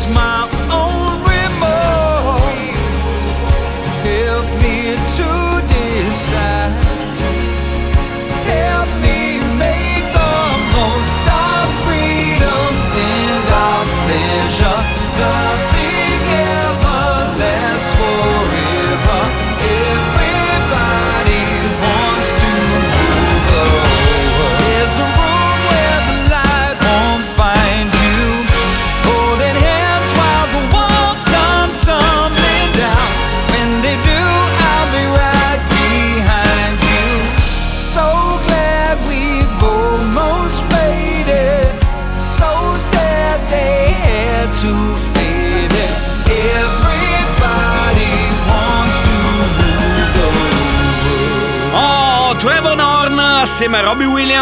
smile.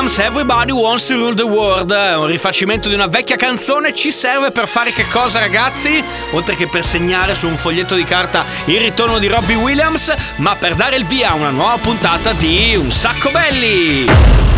Williams, Everybody Wants to Rule the World. È un rifacimento di una vecchia canzone. Ci serve per fare che cosa, ragazzi? Oltre che per segnare su un foglietto di carta il ritorno di Robbie Williams, ma per dare il via a una nuova puntata di Un sacco belli.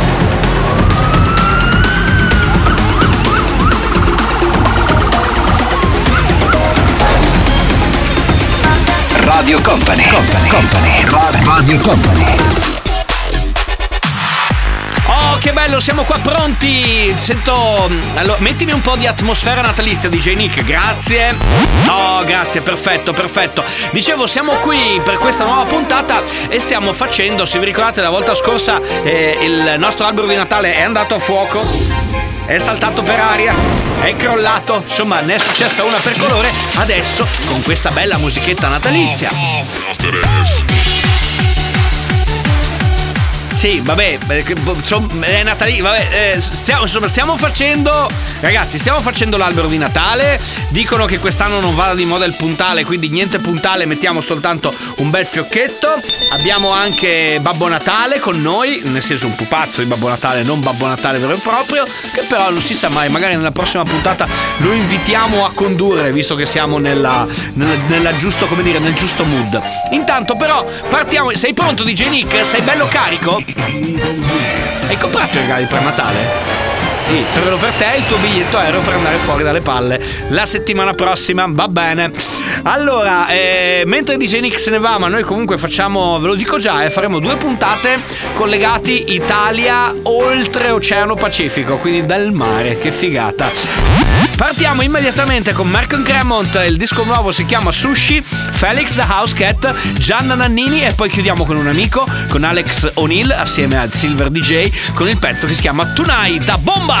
Radio Company. Company. Company. Radio Company. Oh, che bello, siamo qua pronti. Sento. Allora, mettimi un po' di atmosfera natalizia, DJ Nick, grazie. Oh, grazie, perfetto, perfetto. Dicevo, siamo qui per questa nuova puntata e stiamo facendo, se vi ricordate, la volta scorsa eh, il nostro albero di Natale è andato a fuoco. È saltato per aria, è crollato, insomma ne è successa una per colore, adesso con questa bella musichetta natalizia. Sì, vabbè, eh, boh, è Natale, vabbè, eh, stiamo, insomma, stiamo facendo, ragazzi, stiamo facendo l'albero di Natale, dicono che quest'anno non vada di moda il puntale, quindi niente puntale, mettiamo soltanto un bel fiocchetto, abbiamo anche Babbo Natale con noi, nel senso un pupazzo di Babbo Natale, non Babbo Natale vero e proprio, che però non si sa mai, magari nella prossima puntata lo invitiamo a condurre, visto che siamo nella, nella, nella giusto, come dire, nel giusto mood. Intanto però partiamo, sei pronto DJ Nick? Sei bello carico? Hai comprato i regali per Natale? Sì, prendelo per te il tuo biglietto aereo per andare fuori dalle palle la settimana prossima, va bene. Allora, eh, mentre DJ Nick se ne va, ma noi comunque facciamo, ve lo dico già, eh, faremo due puntate collegati Italia oltre Oceano Pacifico, quindi dal mare, che figata. Partiamo immediatamente con Marco Cremont, il disco nuovo si chiama Sushi, Felix the House Cat, Gianna Nannini e poi chiudiamo con un amico, con Alex O'Neill assieme al Silver DJ con il pezzo che si chiama Tonight da Bomba!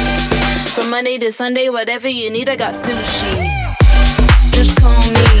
From Monday to Sunday, whatever you need, I got sushi. Just call me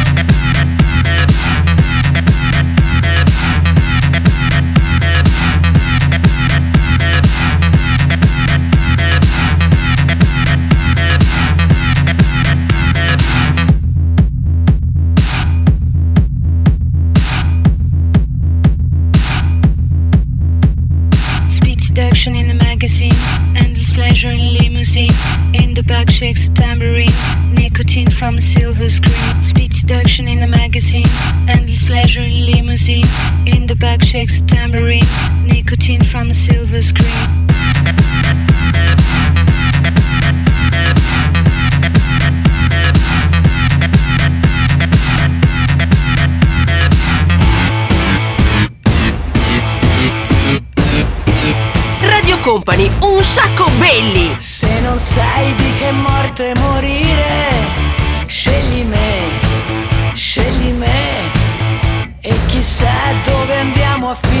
Seduction in the magazine, endless pleasure in limousine. In the back shakes a tambourine, nicotine from a silver screen. Speed seduction in the magazine, endless pleasure in limousine. In the back shakes a tambourine, nicotine from a silver screen. Company, un sacco belli. Se non sai di che morte morire, scegli me, scegli me. E chissà dove andiamo a finire,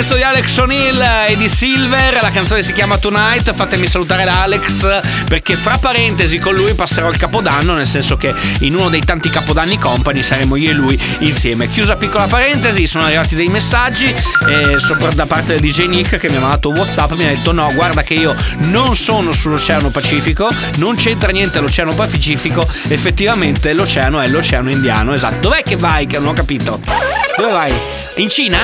Pezzo di Alex O'Neill e di Silver, la canzone si chiama Tonight, fatemi salutare da Alex perché fra parentesi con lui passerò il capodanno, nel senso che in uno dei tanti capodanni company saremo io e lui insieme. Chiusa piccola parentesi, sono arrivati dei messaggi eh, sopra da parte del DJ Nick che mi ha mandato Whatsapp, mi ha detto no, guarda che io non sono sull'Oceano Pacifico, non c'entra niente l'Oceano Pacifico, effettivamente l'oceano è l'Oceano Indiano, esatto. Dov'è che vai? Che non ho capito. Dove vai? In Cina?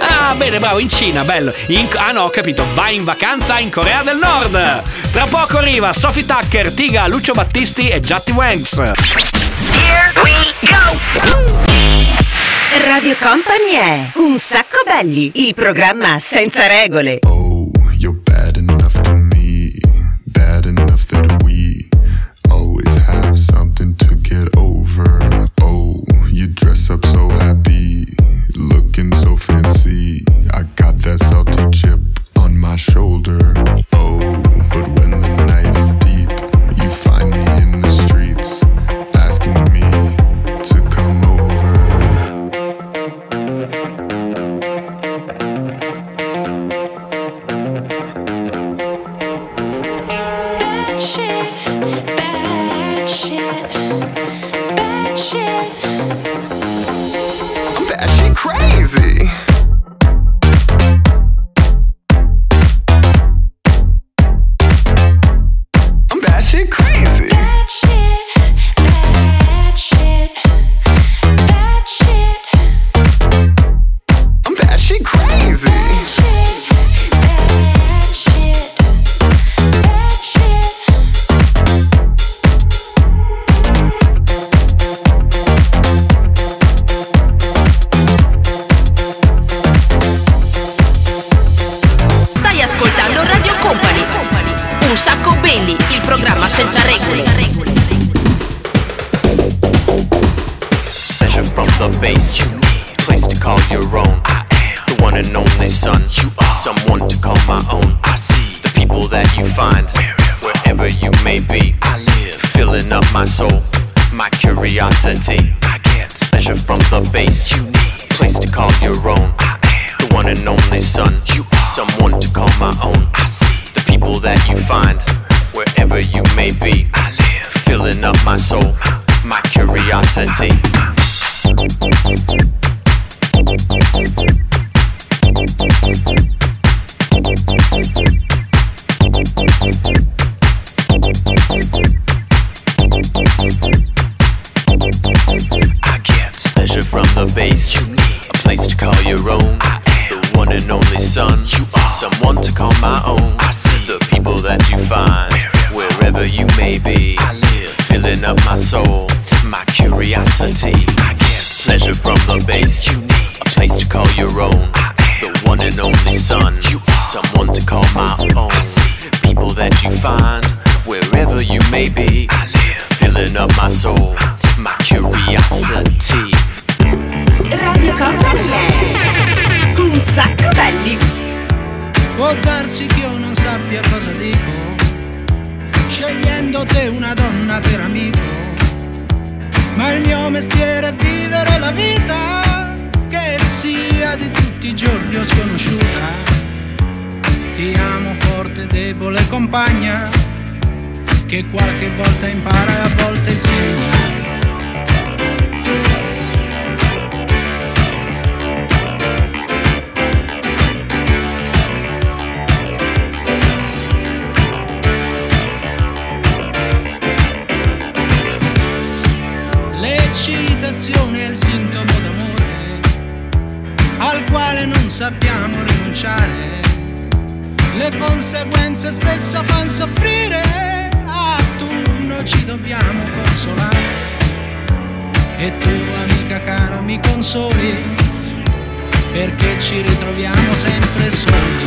Ah, bene, bravo, in Cina, bello. In- ah no, ho capito, vai in vacanza in Corea del Nord. Tra poco arriva Sophie Tucker, Tiga, Lucio Battisti e Jatti Wanks. Radio Company è Un sacco belli, il programma senza regole. You're be. I live filling up my soul, my curiosity. I get pleasure from the base. A place to call your own. The one and only son. Someone to call my own. I see the people that you find wherever you may be. I live filling up my soul, my curiosity. I get pleasure from the base. you need A place to call your own. I am The one and only son. You are someone to call my own. I see people that you find wherever you may be. I live filling up my soul, my curiosity. Radio Company Un sacco belli. Può darsi che io non sappia cosa dico, scegliendo te una donna per amico. Ma il mio mestiere è vivere la vita, che sia di tutti i giorni o sconosciuta. Ti amo forte, debole compagna, che qualche volta impara e a volte insegna. Ci ritroviamo sempre soli.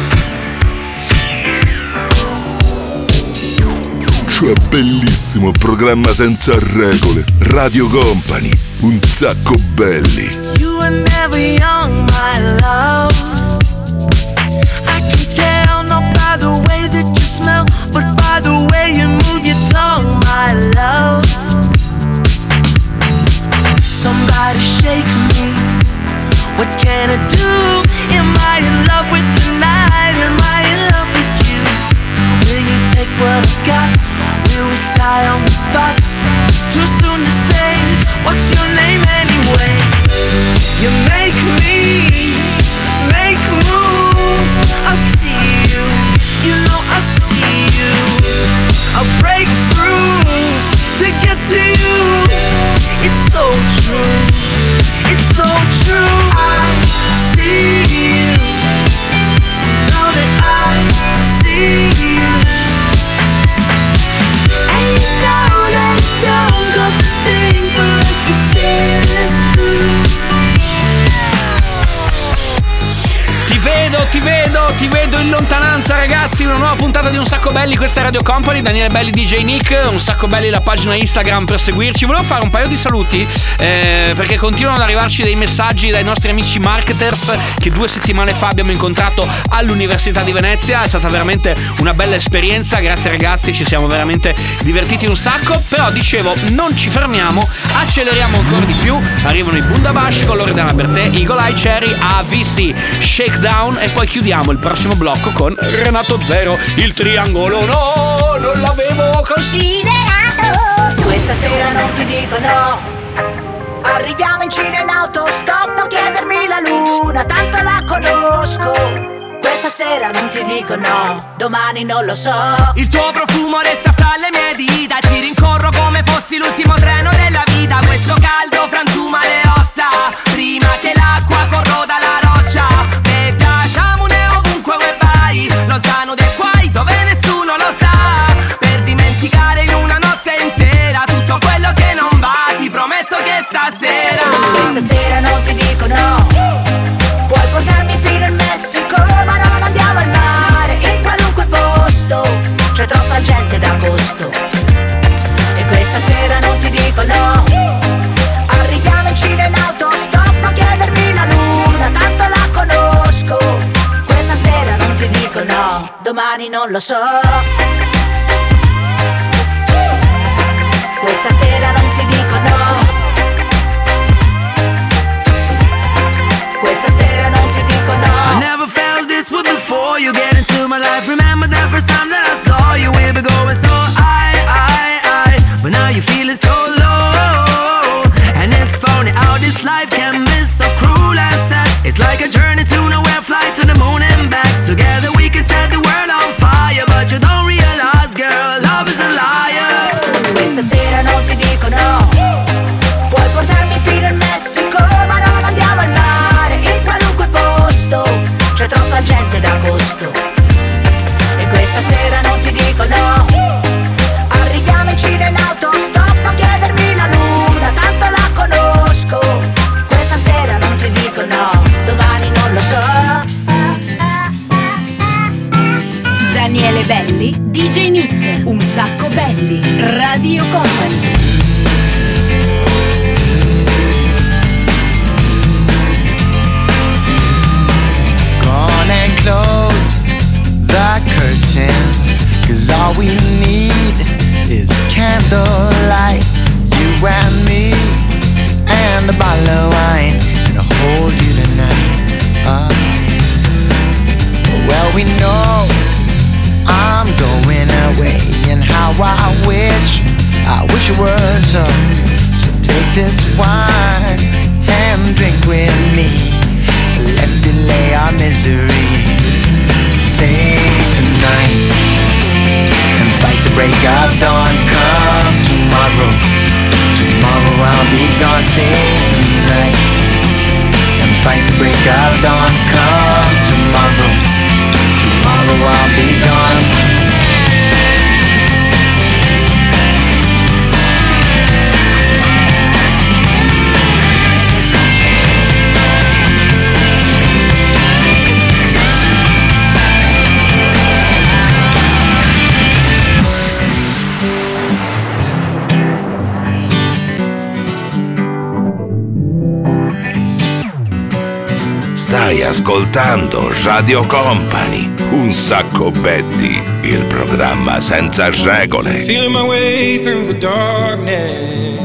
Cioè bellissimo programma senza regole. Radio Company, un sacco belli. You were never young, my love. I can tell not by the way that you smell, but by the way you move your tongue, my love. Somebody shake me. What can I do? Am I in love with the night? Am I in love with you? Will you take what I've got? Will we die on the spot? Too soon to say, what's your name anyway? You make me make moves. I see you, you know I see you. I'll break through. Lontananza ragazzi, una nuova puntata di Un Sacco Belli, questa è Radio Company, Daniele Belli DJ Nick, Un Sacco Belli la pagina Instagram per seguirci. Volevo fare un paio di saluti eh, perché continuano ad arrivarci dei messaggi dai nostri amici marketers che due settimane fa abbiamo incontrato all'Università di Venezia, è stata veramente una bella esperienza, grazie ragazzi, ci siamo veramente divertiti un sacco, però dicevo non ci fermiamo, acceleriamo ancora di più, arrivano i Bundabash con Loredana Bertè, Eagle Eye Cherry, AVC, Shakedown. E poi chiudiamo il prossimo blocco con Renato Zero, il triangolo no, non l'avevo considerato. Questa sera non ti dico no. Arriviamo in Cina in autostop, non chiedermi la luna, tanto la conosco. Questa sera non ti dico no, domani non lo so. Il tuo profumo resta fra le mie dita Ti rincorro come fossi l'ultimo treno della vita Questo caldo frantuma le ossa Prima che l'acqua corroda la domani Stai ascoltando Radio Company, un sacco Betty, il programma senza regole. Feeling my way through the darkness,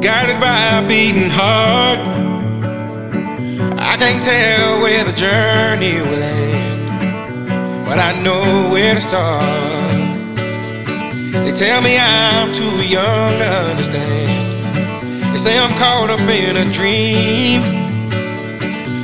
guided by a beating heart. I can't tell where the journey will end, but I know where to start. They tell me I'm too young to understand. They say I'm caught up in a dream.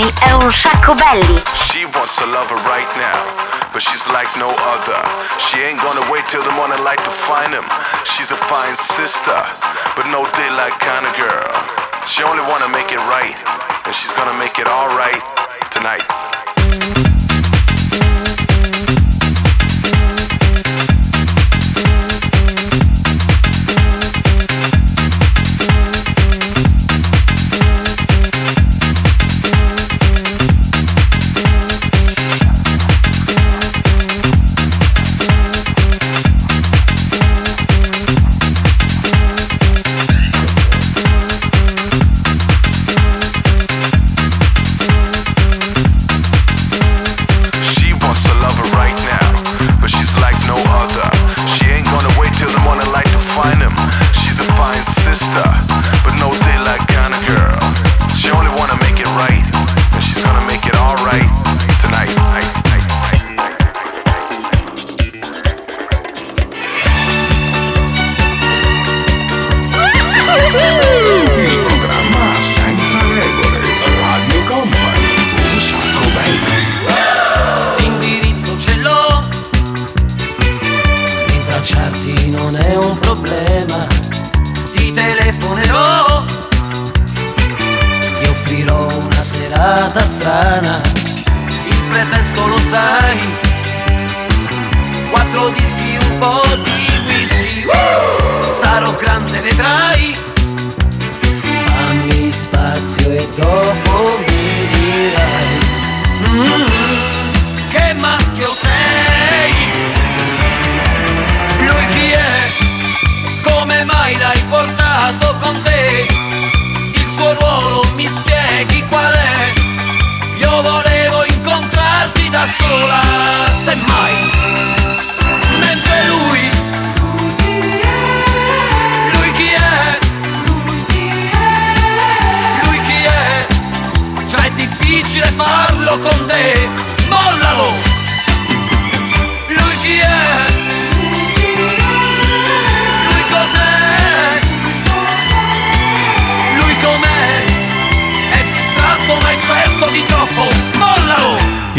È un sacco belli. She wants a lover right now, but she's like no other. She ain't gonna wait till the morning light to find him. She's a fine sister, but no daylight kind of girl. She only wanna make it right, and she's gonna make it alright tonight.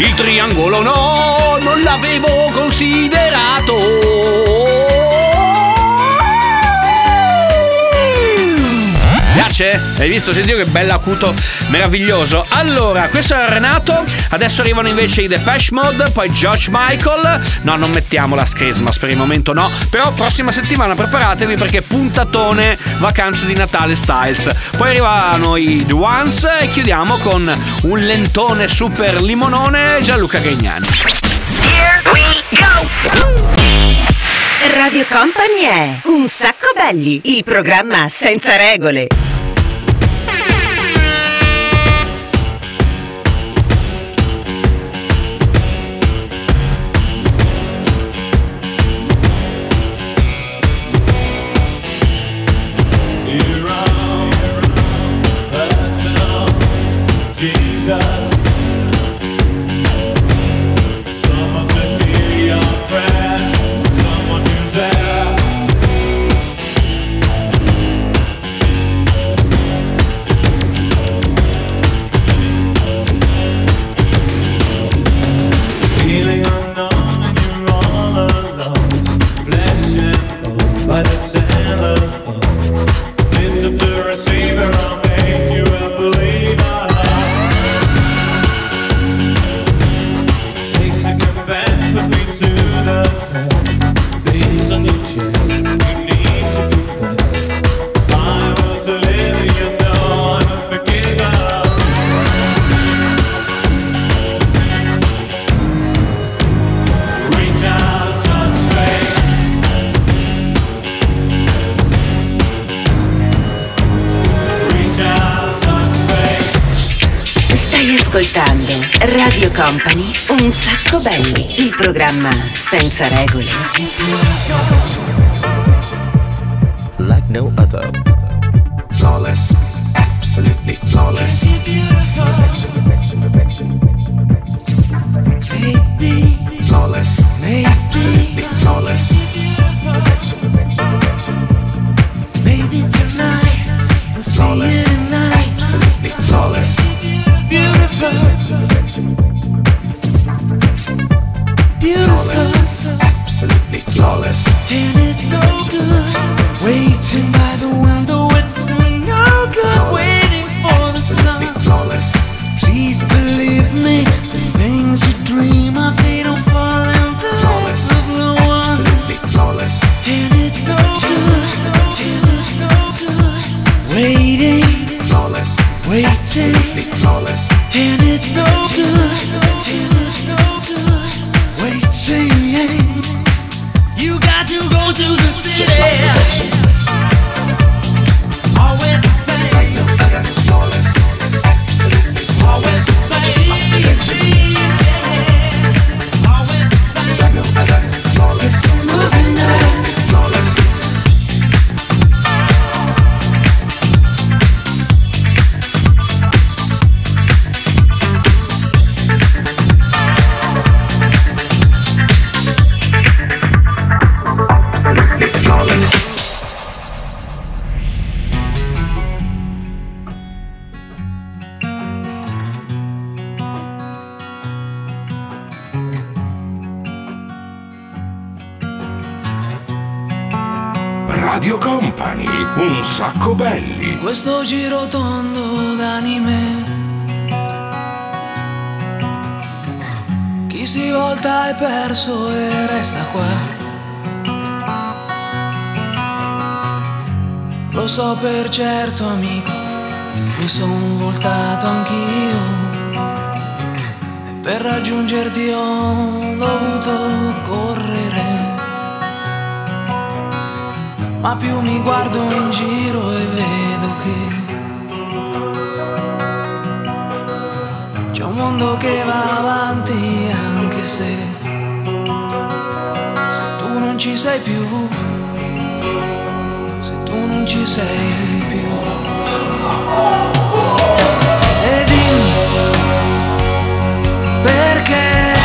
Il triangolo no, non l'avevo considerato. Piace? Hai visto? Senti che bello acuto, meraviglioso. Allora, questo era Renato. Adesso arrivano invece i Depeche Mode, poi George Michael. No, non mettiamo la Christmas per il momento, no. Però prossima settimana preparatevi perché puntatone vacanze di Natale Styles. Poi arrivano i The Ones e chiudiamo con un lentone super limonone Gianluca Grignani. Here we go! Radio Company è Un sacco belli, il programma senza regole. Jesus. Senza regole. like no other. Flawless, absolutely flawless. Perfection, perfection, perfection, Baby. Flawless, absolutely flawless. Flawless. And it's no good waiting by the window. It's no good waiting for the sun. Flawless. Please believe me, the things you dream of, they don't fall in the Flawless. of the one. Absolutely flawless. And it's no good, and it's no good waiting, Flawless. waiting. Radio Company, un sacco belli. Questo giro tondo d'anime. Chi si volta è perso e resta qua. Lo so per certo amico Mi son voltato anch'io. E per raggiungerti ho dovuto correre ma più mi guardo in giro e vedo che c'è un mondo che va avanti anche se se tu non ci sei più se tu non ci sei più. E dimmi perché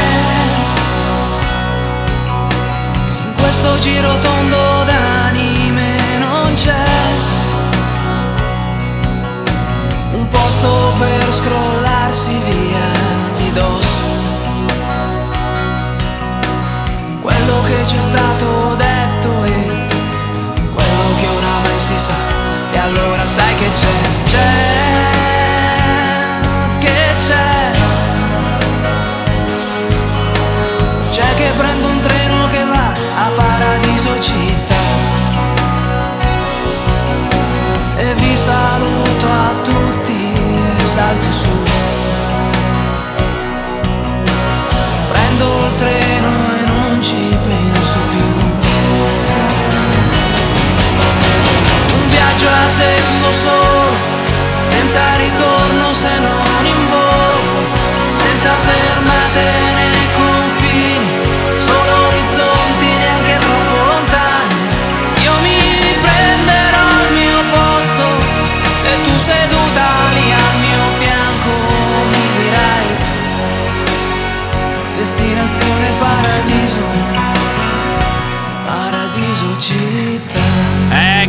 in questo giro tondo c'è un posto per scrollarsi via di dosso. Quello che c'è stato detto e quello che oramai si sa. E allora sai senso solo,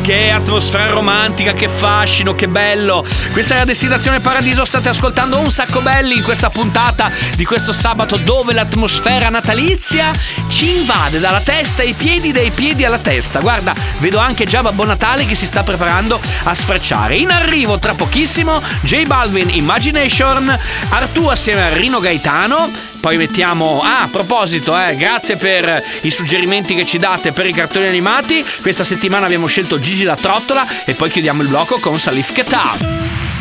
che atmosfera romantica, che fascino, che bello. Questa è la destinazione Paradiso. State ascoltando un sacco belli in questa puntata di questo sabato dove l'atmosfera natalizia ci invade dalla testa ai piedi, dai piedi alla testa. Guarda, vedo anche già Babbo Natale che si sta preparando a sfrecciare. In arrivo tra pochissimo J Balvin Imagination, Artù assieme a Rino Gaetano. Poi mettiamo. Ah, a proposito, eh, grazie per i suggerimenti che ci date per i cartoni animati. Questa settimana abbiamo scelto Gigi la trottola e poi chiudiamo il blocco con Salif Ketab.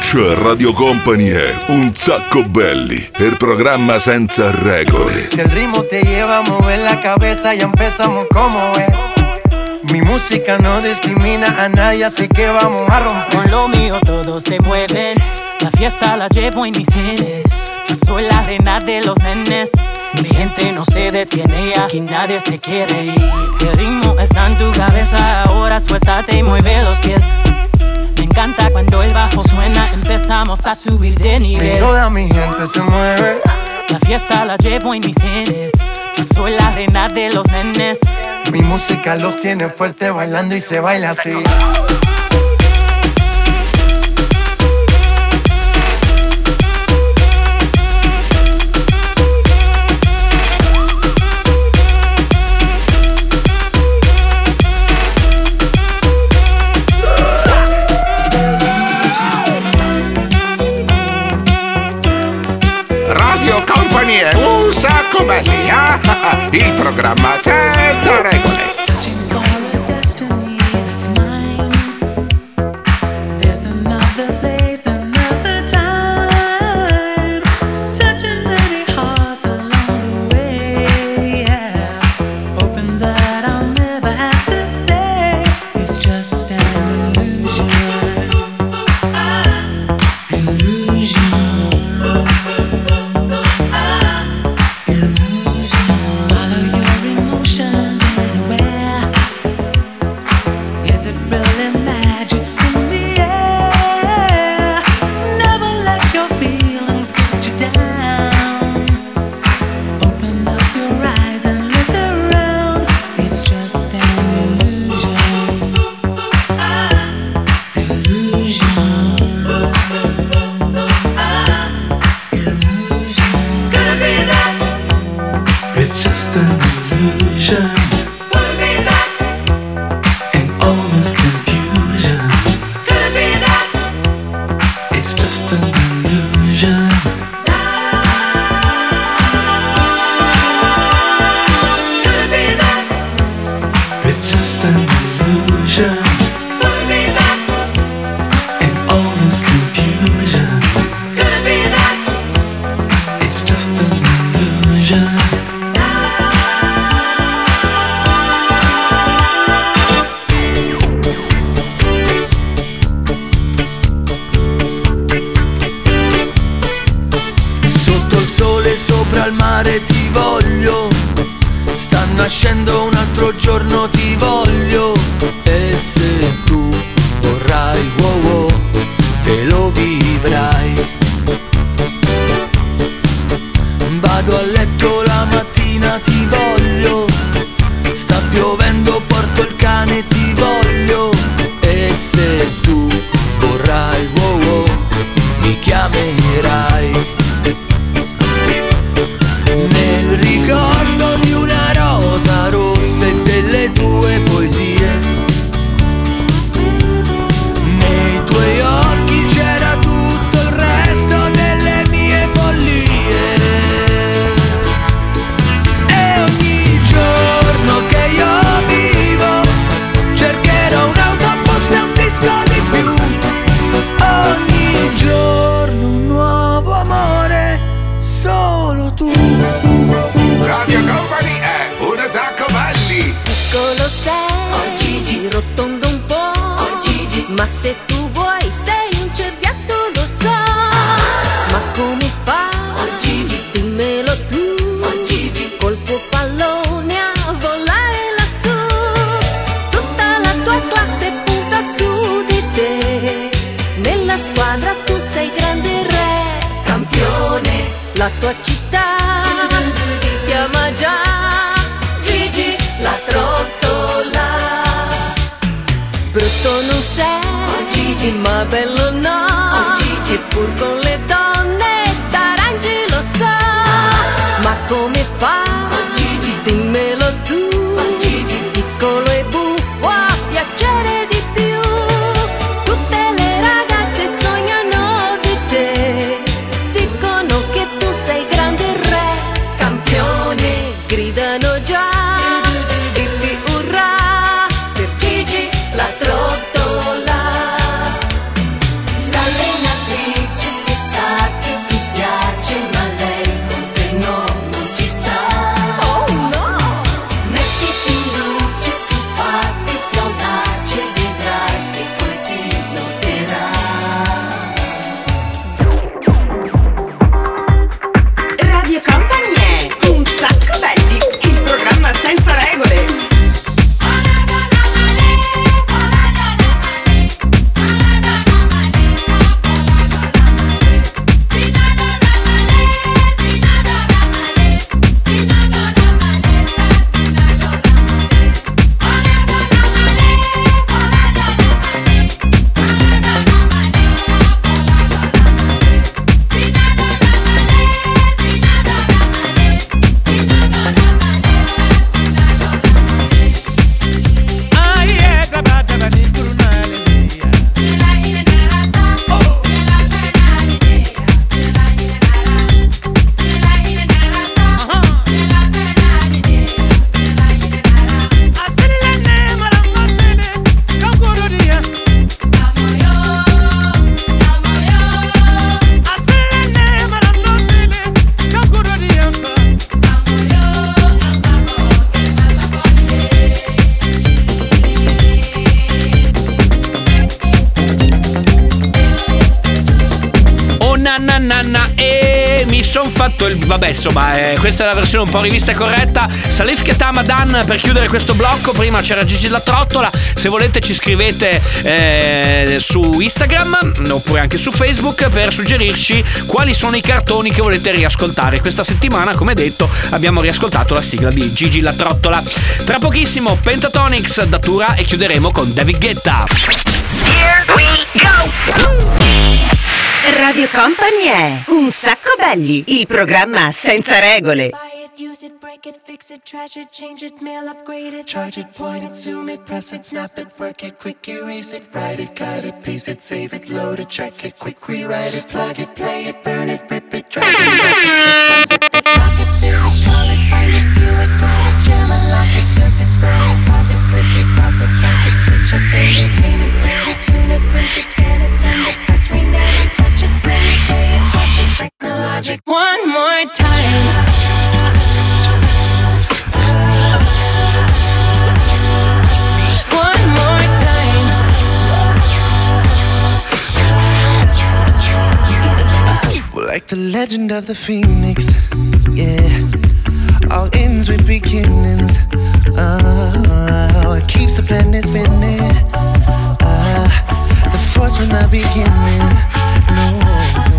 Cioè Radio Company è un sacco belli, il programma senza regole. Si el ritmo te lleva a mover la cabeza, ya empezamos como es. Mi música no discrimina a nadie, así que vamos a romper. Con lo mío todos se mueven. La fiesta la llevo en mis genes. Yo soy la reina de los nenes. Mi gente no se detiene aquí nadie se quiere ir. Si el ritmo está en tu cabeza, ahora suéltate y mueve los pies. Me encanta cuando el bajo suena, empezamos a subir de Y nivel. toda mi gente se mueve. La fiesta la llevo en mis genes. Yo soy la reina de los nenes. Mi música los tiene fuerte bailando y se baila así. Belli, ah, ah, il programma senza regole. it's just an illusion. Ma se tu vuoi sei un cerviatto por Vabbè, insomma, eh, questa è la versione un po' rivista e corretta. Salif Ketama Dan per chiudere questo blocco. Prima c'era Gigi la trottola. Se volete ci scrivete eh, su Instagram oppure anche su Facebook per suggerirci quali sono i cartoni che volete riascoltare. Questa settimana, come detto, abbiamo riascoltato la sigla di Gigi la trottola. Tra pochissimo Pentatonix datura e chiuderemo con David Guetta. Here we go! Radio Company è Un sacco belli, il programma senza regole. Use it, break it, fix it, trash it, change it, mail, upgrade it, charge it, point it, zoom it, press it, snap it, work it, quick erase it, write it, cut it, paste it, save it, load it, check it, quick rewrite it, plug it, play it, burn it, rip it, drag it, drop it, zip, it, lock it, fill it, call it, find it, view it, call it, jam it, lock it, surf it, scroll it, pause it, click it, cross it, back it, switch, update it, name it, rate it, tune it, print it, scan it, send it, fax, rename it, time. One more time. Like the legend of the phoenix, yeah. All ends with beginnings. Oh, it keeps the planet spinning. Uh, the force from the beginning. No.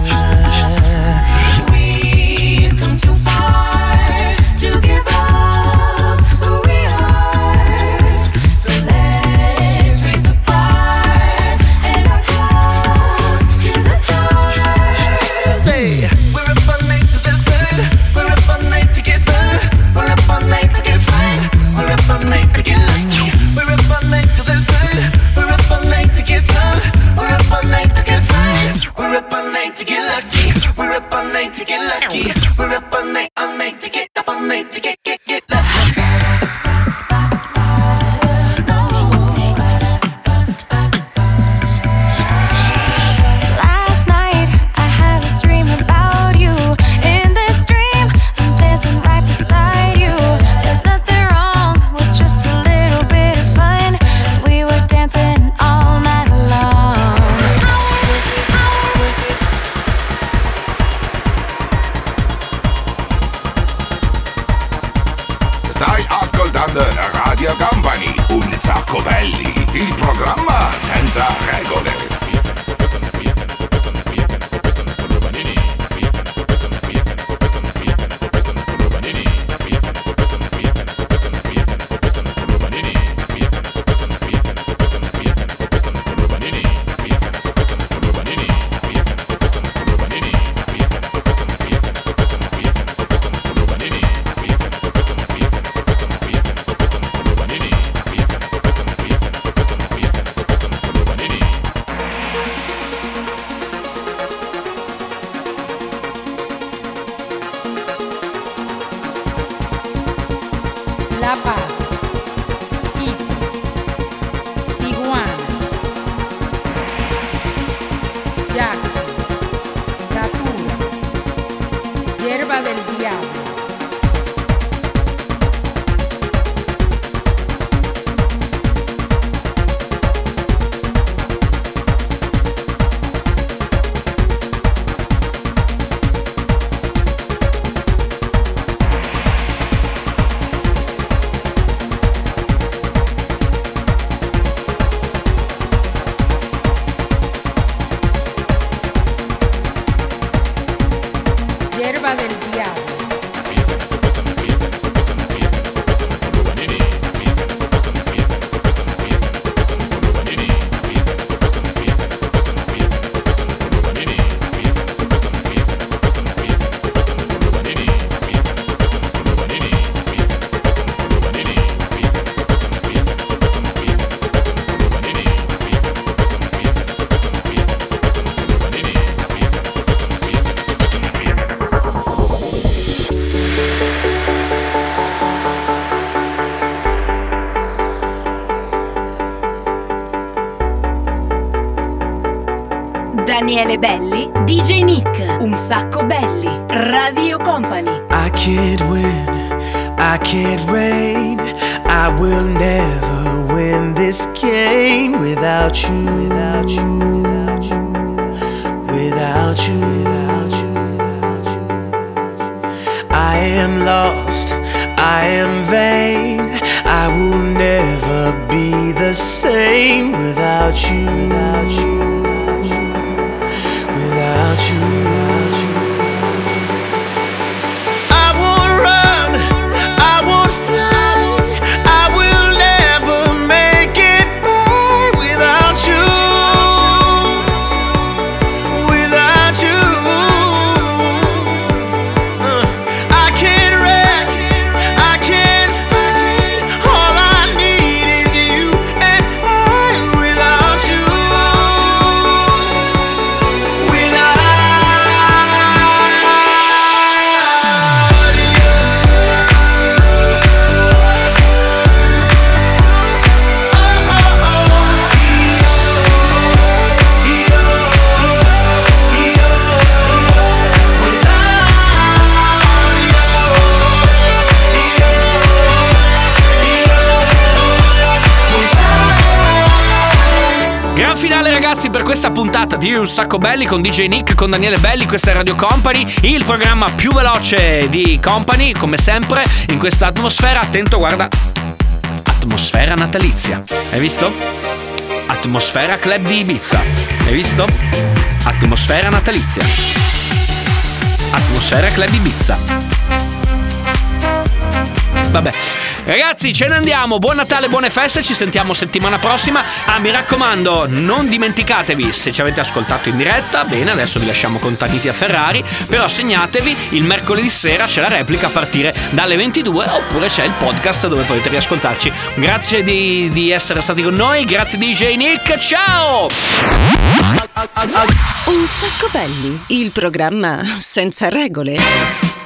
Sacco belli, Radio Company. I can't win, I can't reign. I will never win this game without you, without you, without you, without you, without you. I am lost, I am vain. I will never be the same without you. Without you. Questa puntata di Un sacco belli con DJ Nick, con Daniele Belli, questa è Radio Company, il programma più veloce di Company, come sempre, in questa atmosfera, attento guarda, atmosfera natalizia, hai visto? Atmosfera club di Ibiza, hai visto? Atmosfera natalizia, atmosfera club Ibiza. Vabbè, ragazzi, ce ne andiamo. Buon Natale, buone feste. Ci sentiamo settimana prossima. Ah, mi raccomando, non dimenticatevi se ci avete ascoltato in diretta. Bene, adesso vi lasciamo con Taniti a Ferrari. Però segnatevi, il mercoledì sera c'è la replica a partire dalle 22. Oppure c'è il podcast dove potete riascoltarci. Grazie di, di essere stati con noi. Grazie, DJ Nick. Ciao! Un sacco belli, il programma senza regole.